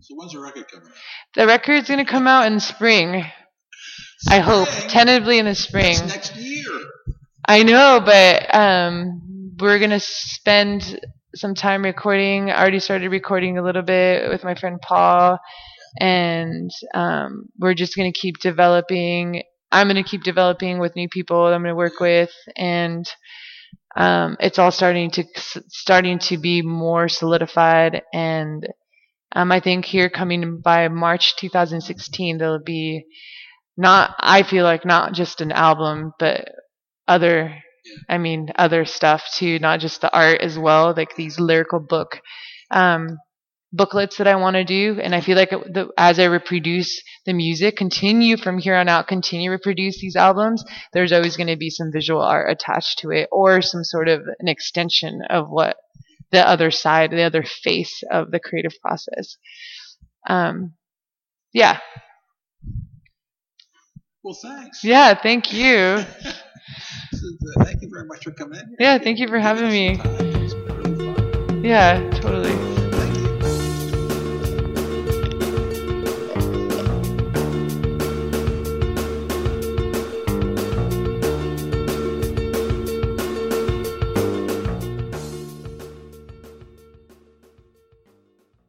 So when's the record coming out? the record's going to come out in spring. I hope, tentatively in the spring. That's next year. I know, but um, we're gonna spend some time recording. I already started recording a little bit with my friend Paul, and um, we're just gonna keep developing. I'm gonna keep developing with new people that I'm gonna work with, and um, it's all starting to starting to be more solidified. And um, I think here coming by March 2016, there'll be not. I feel like not just an album, but other I mean other stuff too, not just the art as well, like these lyrical book um, booklets that I want to do, and I feel like the, as I reproduce the music, continue from here on out, continue to reproduce these albums. There's always going to be some visual art attached to it, or some sort of an extension of what the other side, the other face of the creative process. Um, yeah, Well, thanks. yeah. Thank you. So, uh, Thank you very much for coming in. Yeah, thank you for having me. Really. Yeah, totally.